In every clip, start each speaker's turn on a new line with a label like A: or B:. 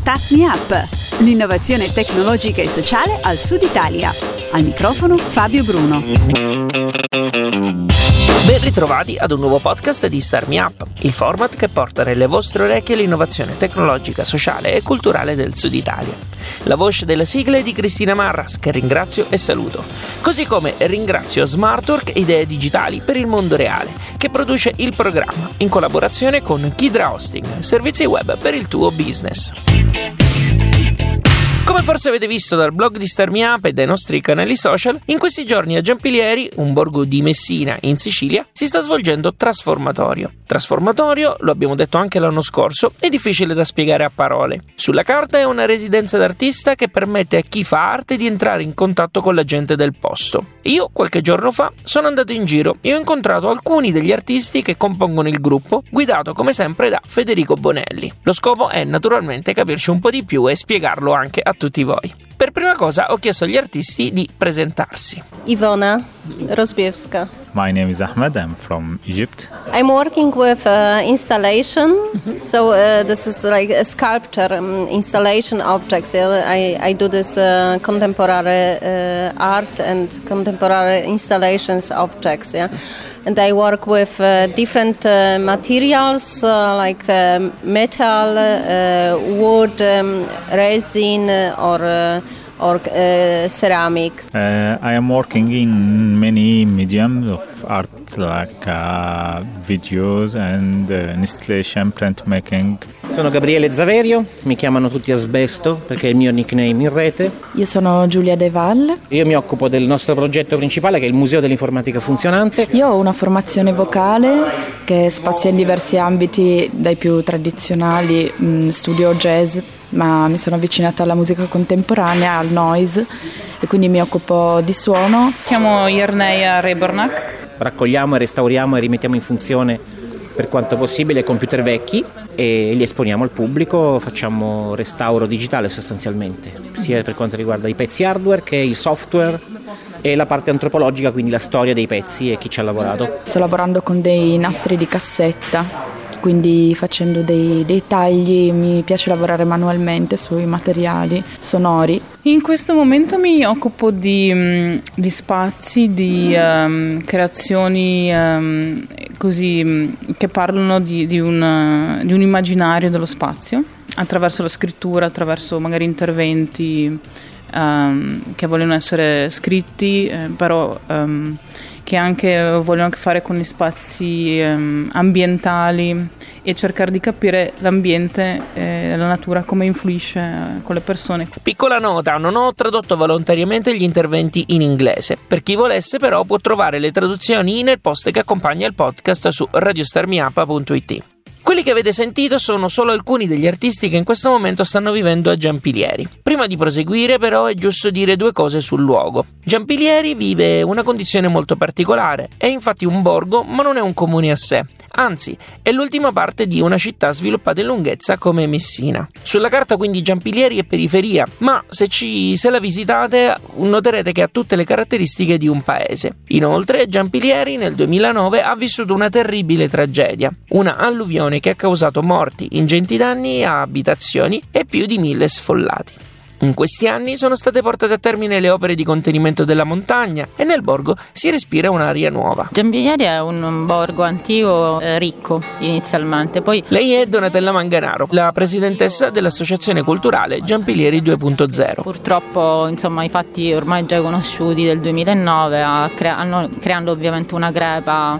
A: Start Me Up, l'innovazione tecnologica e sociale al Sud Italia. Al microfono Fabio Bruno.
B: Ben ritrovati ad un nuovo podcast di Start Me Up, il format che porta nelle vostre orecchie l'innovazione tecnologica, sociale e culturale del Sud Italia. La voce della sigla è di Cristina Marras, che ringrazio e saluto. Così come ringrazio Smartwork Idee Digitali per il mondo reale, che produce il programma in collaborazione con Kidra Hosting, servizi web per il tuo business. Come forse avete visto dal blog di Starmi Up e dai nostri canali social, in questi giorni a Giampilieri, un borgo di Messina in Sicilia, si sta svolgendo Trasformatorio. Trasformatorio, lo abbiamo detto anche l'anno scorso, è difficile da spiegare a parole. Sulla carta è una residenza d'artista che permette a chi fa arte di entrare in contatto con la gente del posto. Io, qualche giorno fa, sono andato in giro e ho incontrato alcuni degli artisti che compongono il gruppo, guidato come sempre da Federico Bonelli. Lo scopo è naturalmente capirci un po' di più e spiegarlo anche a tutti voi. Per prima cosa ho chiesto agli artisti di presentarsi.
C: Ivona Rozbiewska.
D: My name is Ahmed. I'm from Egypt.
C: I'm working with uh, installation. So uh, this is like a sculpture um, installation objects. Yeah? I, I do this uh, contemporary uh, art and contemporary installations objects. Yeah. And I work with uh, different uh, materials like metal, wood, um, resin, or or uh, ceramics?
D: Uh, I am working in many mediums of art like uh, videos and uh, installation, printmaking.
E: Sono Gabriele Zaverio, mi chiamano tutti Asbesto perché è il mio nickname in rete.
F: Io sono Giulia De Val.
E: Io mi occupo del nostro progetto principale che è il Museo dell'Informatica Funzionante.
F: Io ho una formazione vocale che spazia in diversi ambiti, dai più tradizionali, mh, mm, studio jazz, ma mi sono avvicinata alla musica contemporanea, al noise e quindi mi occupo di suono.
G: Mi chiamo Yerneia Rebornak.
E: Raccogliamo e restauriamo e rimettiamo in funzione per quanto possibile computer vecchi e li esponiamo al pubblico, facciamo restauro digitale sostanzialmente, sia per quanto riguarda i pezzi hardware che il software e la parte antropologica, quindi la storia dei pezzi e chi ci ha lavorato.
F: Sto lavorando con dei nastri di cassetta quindi facendo dei, dei, tagli mi piace lavorare manualmente sui materiali sonori.
G: In questo momento mi occupo di, mm, di spazi, di um, creazioni um, così, mm, che parlano di, di, un, di un immaginario dello spazio attraverso la scrittura, attraverso magari interventi um, che vogliono essere scritti, eh, però um, che anche vogliono a che fare con gli spazi um, ambientali e cercare di capire l'ambiente e la natura come influisce eh, con le persone.
B: Piccola nota, non ho tradotto volontariamente gli interventi in inglese. Per chi volesse però può trovare le traduzioni nel post che accompagna il podcast su radiostarmiapa.it. Quelli che avete sentito sono solo alcuni degli artisti che in questo momento stanno vivendo a Giampilieri. Prima di proseguire però è giusto dire due cose sul luogo. Giampilieri vive una condizione molto particolare, è infatti un borgo ma non è un comune a sé, anzi è l'ultima parte di una città sviluppata in lunghezza come Messina. Sulla carta quindi Giampilieri è periferia, ma se, ci, se la visitate noterete che ha tutte le caratteristiche di un paese. Inoltre Giampilieri nel 2009 ha vissuto una terribile tragedia, una alluvione che ha causato morti, ingenti danni a abitazioni e più di mille sfollati. In questi anni sono state portate a termine le opere di contenimento della montagna e nel borgo si respira un'aria nuova.
H: Giambiglieri è un borgo antico eh, ricco inizialmente. Poi...
B: Lei è Donatella Manganaro, la presidentessa dell'associazione culturale Giampilieri 2.0.
H: Purtroppo insomma, i fatti ormai già conosciuti del 2009 crea- hanno, creando ovviamente una crepa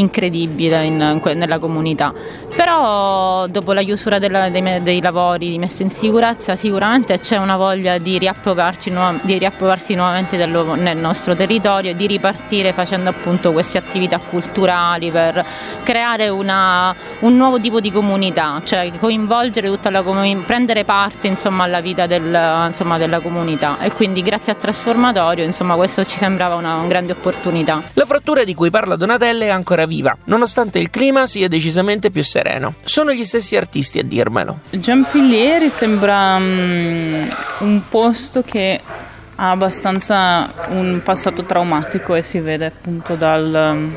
H: incredibile in, nella comunità. Però dopo la chiusura della, dei, dei, lavori di messa in sicurezza sicuramente c'è una voglia di, riapprovarsi, di riapprovarsi nuovamente dello, nel nostro territorio di ripartire facendo appunto queste attività culturali per creare una, un nuovo tipo di comunità, cioè coinvolgere tutta la comunità, prendere parte insomma, alla vita del, insomma, della comunità e quindi grazie a Trasformatorio insomma, questo ci sembrava una, una grande opportunità.
B: La frattura di cui parla Donatella è ancora viva, nonostante il clima sia decisamente più sereno. Sono gli stessi artisti a dirmelo.
G: Giampilieri sembra um, un posto che ha abbastanza un passato traumatico e si vede appunto dal, um,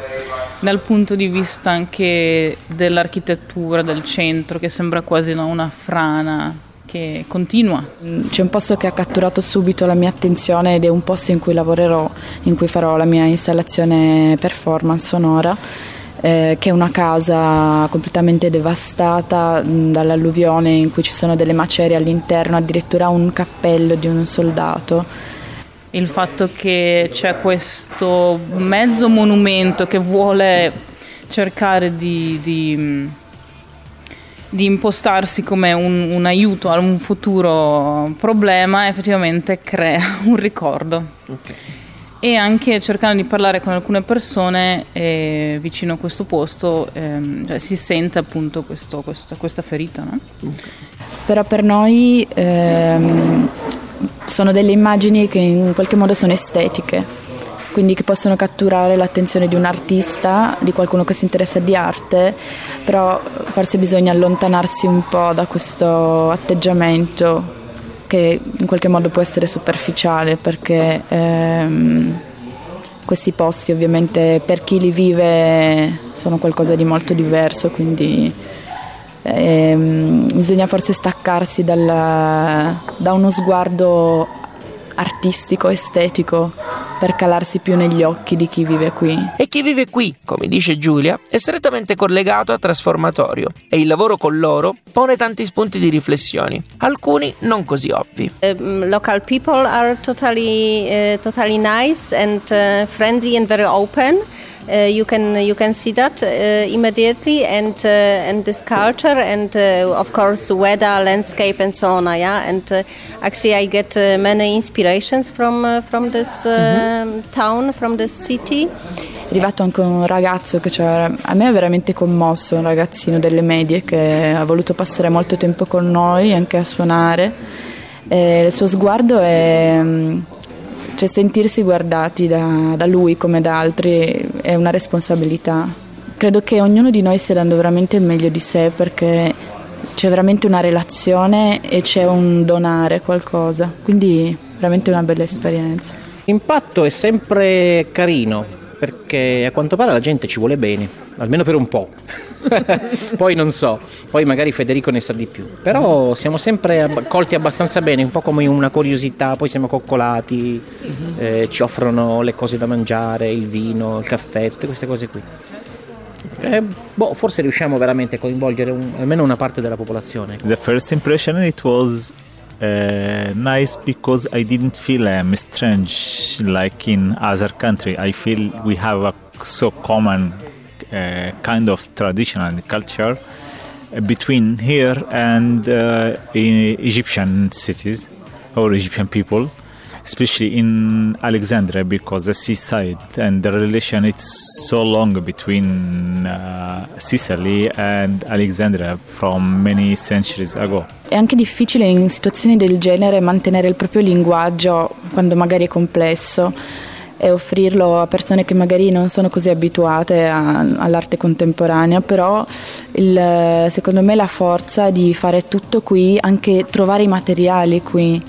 G: dal punto di vista anche dell'architettura del centro che sembra quasi una frana che continua.
F: C'è un posto che ha catturato subito la mia attenzione ed è un posto in cui lavorerò, in cui farò la mia installazione performance sonora. Eh, che è una casa completamente devastata mh, dall'alluvione in cui ci sono delle macerie all'interno, addirittura un cappello di un soldato.
G: Il fatto che c'è questo mezzo monumento che vuole cercare di, di di impostarsi come un, un, aiuto a un futuro problema effettivamente crea un ricordo. Okay. E anche cercando di parlare con alcune persone eh, vicino a questo posto eh, cioè, si sente appunto questo, questo, questa ferita. No? Okay.
F: Però per noi ehm, sono delle immagini che in qualche modo sono estetiche quindi che possono catturare l'attenzione di un artista, di qualcuno che si interessa di arte, però forse bisogna allontanarsi un po' da questo atteggiamento che in qualche modo può essere superficiale perché ehm, questi posti ovviamente per chi li vive sono qualcosa di molto diverso, quindi ehm, bisogna forse staccarsi dal, da uno sguardo artistico, estetico per calarsi più negli occhi di chi vive qui.
B: E chi vive qui, come dice Giulia, è strettamente collegato a Trasformatorio e il lavoro con loro pone tanti spunti di riflessioni, alcuni non così ovvi.
C: Uh, local people are totally, uh, totally nice and uh, friendly and very open. Uh, you can you can see that uh, immediately and uh, and this culture and uh, of course weather landscape and so on yeah and uh, actually I get uh, many inspirations from from this mm-hmm. town from this city
F: è arrivato anche un ragazzo che cioè, a me ha veramente commosso, un ragazzino delle medie che ha voluto passare molto tempo con noi anche a suonare. E il suo sguardo è, mm, cioè sentirsi guardati da, da lui come da altri è una responsabilità. Credo che ognuno di noi stia dando veramente il meglio di sé perché c'è veramente una relazione e c'è un donare qualcosa, quindi veramente una bella esperienza.
E: L'impatto è sempre carino perché a quanto pare la gente ci vuole bene, almeno per un po'. poi non so, poi magari Federico ne sa di più. Però siamo sempre colti abbastanza bene, un po' come una curiosità, poi siamo coccolati, uh-huh. eh, ci offrono le cose da mangiare, il vino, il caffè, tutte queste cose qui. Eh, boh, forse riusciamo veramente a coinvolgere un, almeno una parte della popolazione.
D: The first impression it was uh, nice because I didn't feel um, strange like in other country. I feel we have a so common uh, kind of tradition and culture between here and uh, Egyptian cities or Egyptian people, especially in Alexandria because the seaside and the relation it's so long between uh, Sicily and Alexandria from many centuries ago.
F: È anche difficile in situazioni del genere mantenere il proprio linguaggio quando magari è complesso e offrirlo a persone che magari non sono così abituate a, all'arte contemporanea, però il, secondo me la forza di fare tutto qui, anche trovare i materiali qui,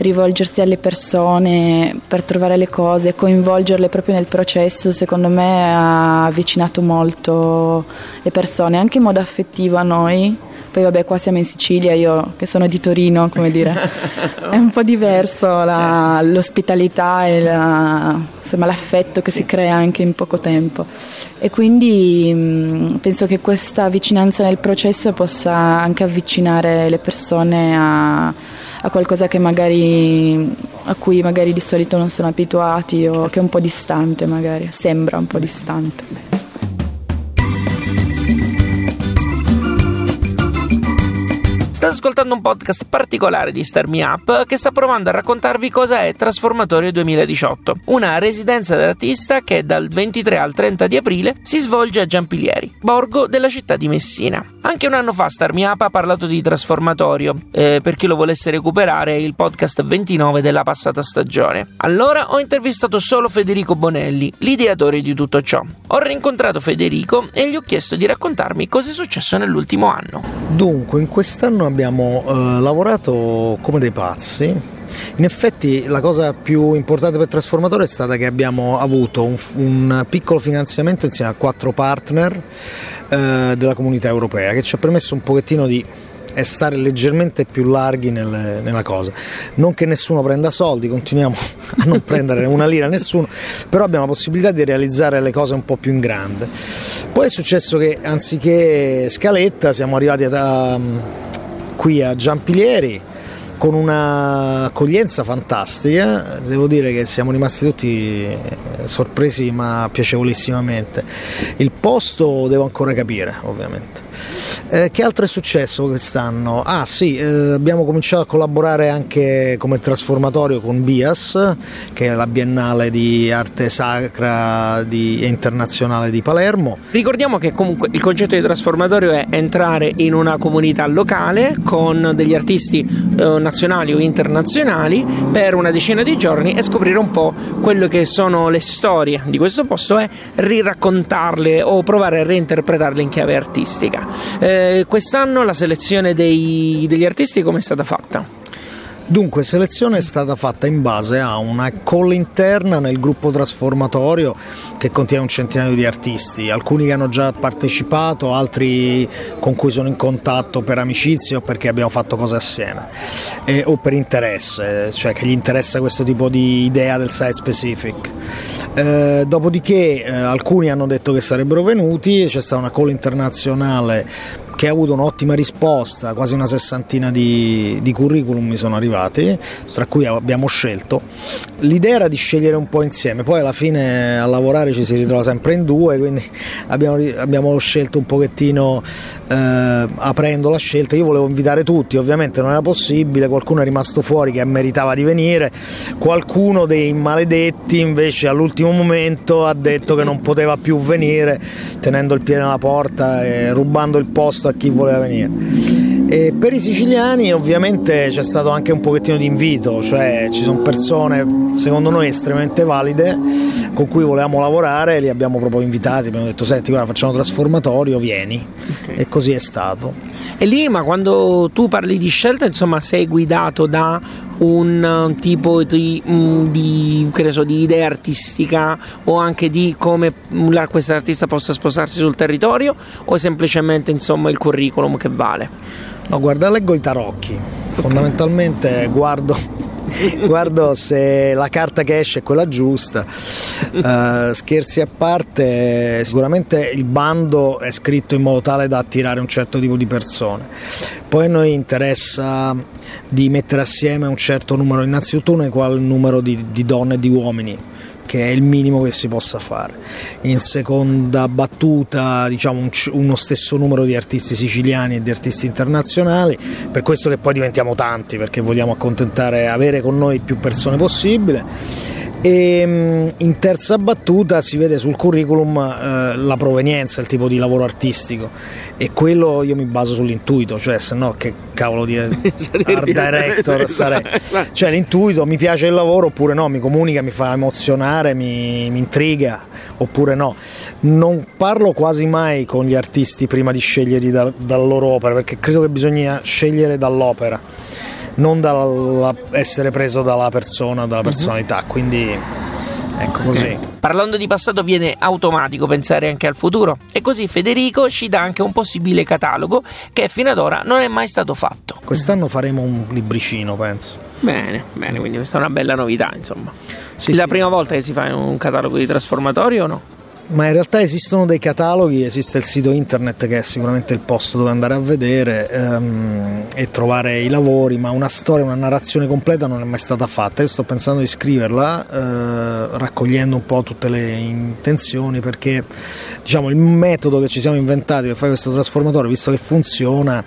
F: rivolgersi alle persone per trovare le cose, coinvolgerle proprio nel processo, secondo me ha avvicinato molto le persone, anche in modo affettivo a noi poi vabbè qua siamo in Sicilia, io che sono di Torino, come dire, è un po' diverso la, certo. l'ospitalità e la, insomma, l'affetto che si crea anche in poco tempo. E quindi mh, penso che questa vicinanza nel processo possa anche avvicinare le persone a, a qualcosa magari, a cui magari di solito non sono abituati o che è un po' distante magari, sembra un po' distante.
B: State ascoltando un podcast particolare di Star Me Up che sta provando a raccontarvi cosa è Trasformatorio 2018, una residenza dell'artista che dal 23 al 30 di aprile si svolge a Giampilieri, borgo della città di Messina. Anche un anno fa Star Me Up ha parlato di Trasformatorio, eh, per chi lo volesse recuperare il podcast 29 della passata stagione. Allora ho intervistato solo Federico Bonelli, l'ideatore di tutto ciò. Ho rincontrato Federico e gli ho chiesto di raccontarmi cosa è successo nell'ultimo anno.
I: Dunque, in quest'anno abbiamo eh, lavorato come dei pazzi. In effetti la cosa più importante per Trasformatore è stata che abbiamo avuto un, un piccolo finanziamento insieme a quattro partner eh, della comunità europea che ci ha permesso un pochettino di è stare leggermente più larghi nel, nella cosa. Non che nessuno prenda soldi, continuiamo a non prendere una lira a nessuno, però abbiamo la possibilità di realizzare le cose un po' più in grande. Poi è successo che anziché Scaletta siamo arrivati a, qui a Giampilieri con una accoglienza fantastica, devo dire che siamo rimasti tutti sorpresi ma piacevolissimamente. Il posto devo ancora capire ovviamente. Eh, che altro è successo quest'anno? Ah sì, eh, abbiamo cominciato a collaborare anche come trasformatorio con BIAS, che è la Biennale di Arte Sacra di, internazionale di Palermo.
B: Ricordiamo che comunque il concetto di trasformatorio è entrare in una comunità locale con degli artisti eh, nazionali o internazionali per una decina di giorni e scoprire un po' quello che sono le storie di questo posto e riraccontarle o provare a reinterpretarle in chiave artistica. Eh, quest'anno la selezione dei, degli artisti come è stata fatta?
I: Dunque, selezione è stata fatta in base a una call interna nel gruppo trasformatorio che contiene un centinaio di artisti, alcuni che hanno già partecipato, altri con cui sono in contatto per amicizia o perché abbiamo fatto cose assieme eh, o per interesse, cioè che gli interessa questo tipo di idea del site specific. Eh, dopodiché eh, alcuni hanno detto che sarebbero venuti, c'è stata una call internazionale che ha avuto un'ottima risposta, quasi una sessantina di, di, curriculum mi sono arrivati, tra cui abbiamo scelto. L'idea era di scegliere un po' insieme, poi alla fine a lavorare ci si ritrova sempre in due, quindi abbiamo, abbiamo scelto un pochettino eh, aprendo la scelta. Io volevo invitare tutti, ovviamente non era possibile, qualcuno è rimasto fuori che meritava di venire, qualcuno dei maledetti invece all'ultimo momento ha detto che non poteva più venire, tenendo il piede nella porta e rubando il posto a chi voleva venire. E per i siciliani ovviamente c'è stato anche un pochettino di invito, cioè ci sono persone secondo noi estremamente valide con cui volevamo lavorare, li abbiamo proprio invitati, abbiamo detto senti guarda facciamo trasformatorio, vieni okay. e così è stato.
B: E lì ma quando tu parli di scelta insomma sei guidato da un tipo di, mm, di, so, di idea artistica o anche di come questo artista possa sposarsi sul territorio o semplicemente insomma il curriculum che vale?
I: No, guarda, leggo i tarocchi. Fondamentalmente guardo, guardo se la carta che esce è quella giusta. Uh, scherzi a parte, sicuramente il bando è scritto in modo tale da attirare un certo tipo di persone. Poi a noi interessa di mettere assieme un certo numero, innanzitutto un equal numero di, di donne e di uomini che è il minimo che si possa fare. In seconda battuta diciamo un, uno stesso numero di artisti siciliani e di artisti internazionali, per questo che poi diventiamo tanti perché vogliamo accontentare, avere con noi più persone possibile e mm, in terza battuta si vede sul curriculum eh, la provenienza, il tipo di lavoro artistico e quello io mi baso sull'intuito, cioè se no che cavolo di art director sarei. Cioè l'intuito, mi piace il lavoro oppure no, mi comunica, mi fa emozionare, mi, mi intriga oppure no. Non parlo quasi mai con gli artisti prima di scegliere da, dalla loro opera perché credo che bisogna scegliere dall'opera non dall'essere preso dalla persona, dalla mhm. personalità, quindi ecco così. Okay.
B: Parlando di passato viene automatico pensare anche al futuro e così Federico ci dà anche un possibile catalogo che fino ad ora non è mai stato fatto.
I: Quest'anno faremo un libricino, penso.
B: Bene, bene, quindi questa è una bella novità, insomma. Sì, è la sì. prima volta che si fa un catalogo di trasformatori o no?
I: Ma in realtà esistono dei cataloghi, esiste il sito internet che è sicuramente il posto dove andare a vedere um, e trovare i lavori, ma una storia, una narrazione completa non è mai stata fatta. Io sto pensando di scriverla uh, raccogliendo un po' tutte le intenzioni perché diciamo, il metodo che ci siamo inventati per fare questo trasformatore, visto che funziona,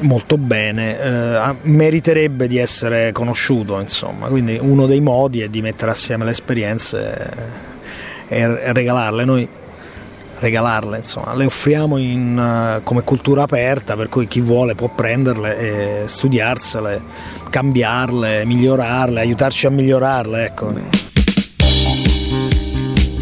I: molto bene, eh, meriterebbe di essere conosciuto, insomma. Quindi uno dei modi è di mettere assieme le esperienze e regalarle. Noi regalarle, insomma, le offriamo in, uh, come cultura aperta, per cui chi vuole può prenderle e studiarsele, cambiarle, migliorarle, aiutarci a migliorarle. Ecco.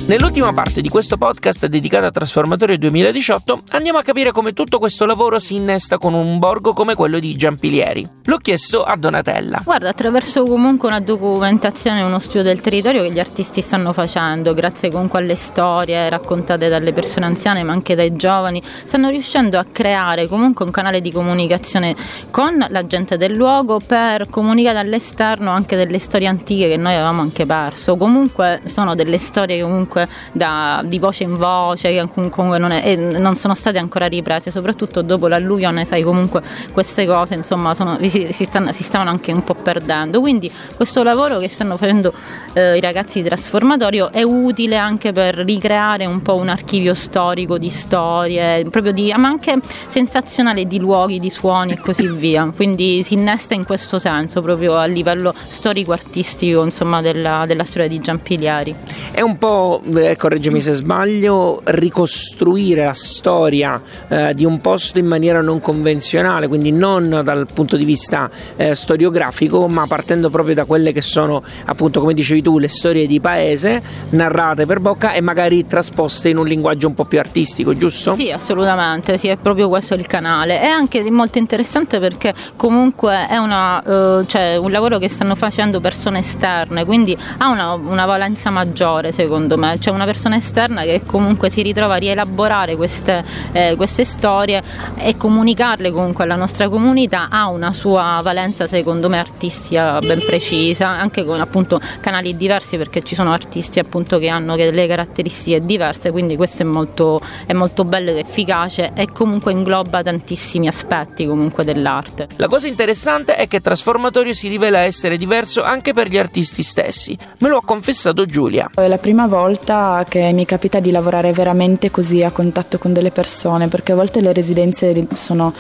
B: Nell'ultima parte di questo podcast dedicato a Trasformatorio 2018 andiamo a capire come tutto questo lavoro si innesta con un borgo come quello di Giampilieri. L'ho chiesto a Donatella.
H: Guarda, attraverso comunque una documentazione e uno studio del territorio che gli artisti stanno facendo, grazie comunque alle storie raccontate dalle persone anziane ma anche dai giovani, stanno riuscendo a creare comunque un canale di comunicazione con la gente del luogo per comunicare all'esterno anche delle storie antiche che noi avevamo anche perso. Comunque sono delle storie comunque comunque da, di voce in voce che comunque non, è, non, sono state ancora riprese, soprattutto dopo l'alluvione, sai comunque queste cose insomma sono, si, si, stanno, si, stavano anche un po' perdendo. Quindi questo lavoro che stanno facendo eh, i ragazzi di Trasformatorio è utile anche per ricreare un po' un archivio storico di storie, proprio di, ma anche sensazionale di luoghi, di suoni e così via. Quindi si innesta in questo senso proprio a livello storico-artistico insomma, della, della storia di Giampiliari.
B: È un po' eh, correggimi se sbaglio, ricostruire la storia eh, di un posto in maniera non convenzionale, quindi non dal punto di vista eh, storiografico, ma partendo proprio da quelle che sono, appunto, come dicevi tu, le storie di paese, narrate per bocca e magari trasposte in un linguaggio un po' più artistico, giusto?
H: Sì, assolutamente, sì, è proprio questo il canale. È anche molto interessante perché comunque è una, uh, cioè, un lavoro che stanno facendo persone esterne, quindi ha una, una valenza maggiore secondo me c'è una persona esterna che comunque si ritrova a rielaborare queste, eh, queste storie e comunicarle comunque alla nostra comunità ha una sua valenza secondo me artistica ben precisa, anche con appunto canali diversi perché ci sono artisti appunto che hanno delle caratteristiche diverse, quindi questo è molto, è molto bello ed efficace e comunque ingloba tantissimi aspetti comunque dell'arte.
B: La cosa interessante è che Trasformatorio si rivela essere diverso anche per gli artisti stessi, me lo ha confessato Giulia.
F: È la prima volta volta che mi capita di lavorare veramente così a contatto con delle persone, perché a volte le residenze sono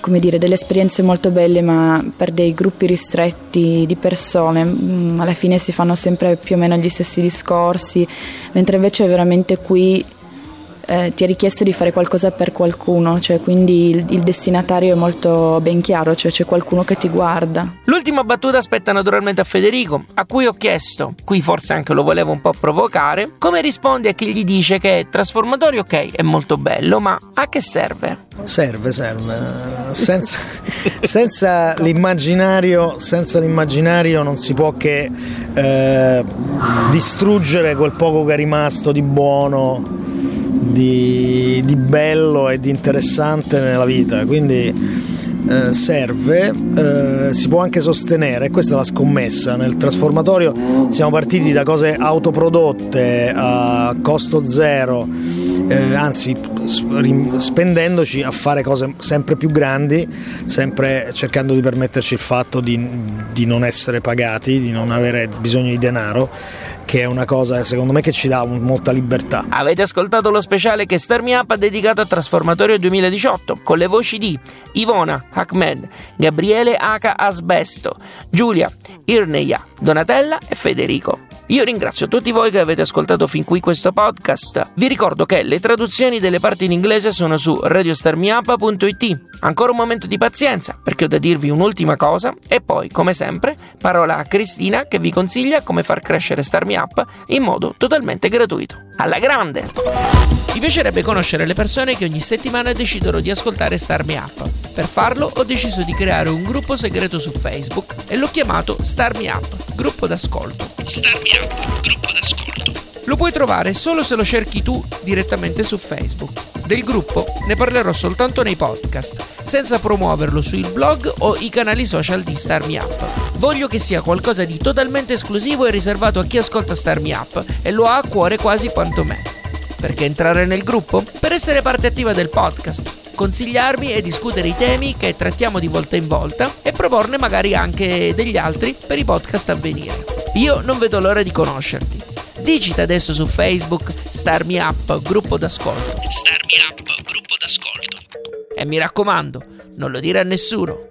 F: come dire, delle esperienze molto belle, ma per dei gruppi ristretti di persone, mm, alla fine si fanno sempre più o meno gli stessi discorsi, mentre invece veramente qui eh, ti è richiesto di fare qualcosa per qualcuno, cioè quindi il, il, destinatario è molto ben chiaro, cioè c'è qualcuno che ti guarda.
B: L'ultima battuta aspetta naturalmente a Federico, a cui ho chiesto, qui forse anche lo volevo un po' provocare, come risponde a chi gli dice che trasformatorio ok è molto bello, ma a che serve?
I: Serve, serve. Senza, senza, l'immaginario, senza l'immaginario non si può che eh, distruggere quel poco che è rimasto di buono di, di bello e di interessante nella vita, quindi eh, serve, eh, si può anche sostenere, questa è la scommessa, nel trasformatorio siamo partiti da cose autoprodotte a costo zero, eh, anzi spendendoci a fare cose sempre più grandi, sempre cercando di permetterci il fatto di, di non essere pagati, di non avere bisogno di denaro che è una cosa secondo me che ci dà molta libertà.
B: Avete ascoltato lo speciale che Star Me Up ha dedicato a Trasformatorio 2018 con le voci di Ivona, Ahmed, Gabriele Aka Asbesto, Giulia, Irneia, Donatella e Federico. Io ringrazio tutti voi che avete ascoltato fin qui questo podcast. Vi ricordo che le traduzioni delle parti in inglese sono su radiostarmiapa.it. Ancora un momento di pazienza perché ho da dirvi un'ultima cosa e poi, come sempre, parola a Cristina che vi consiglia come far crescere Starmi Up in modo totalmente gratuito. Alla grande! Mi piacerebbe conoscere le persone che ogni settimana decidono di ascoltare Starmi Up. Per farlo ho deciso di creare un gruppo segreto su Facebook e l'ho chiamato Starmi Up, gruppo d'ascolto. Starmi Up, gruppo d'ascolto. Lo puoi trovare solo se lo cerchi tu direttamente su Facebook. Del gruppo ne parlerò soltanto nei podcast, senza promuoverlo sui blog o i canali social di Starmi Up. Voglio che sia qualcosa di totalmente esclusivo e riservato a chi ascolta Starmi Up e lo ha a cuore quasi quanto me. Perché entrare nel gruppo? Per essere parte attiva del podcast consigliarmi e discutere i temi che trattiamo di volta in volta e proporne magari anche degli altri per i podcast a venire. Io non vedo l'ora di conoscerti. Digita adesso su Facebook Starmi Up, gruppo d'ascolto. Starmi Up, gruppo d'ascolto. E mi raccomando, non lo dire a nessuno.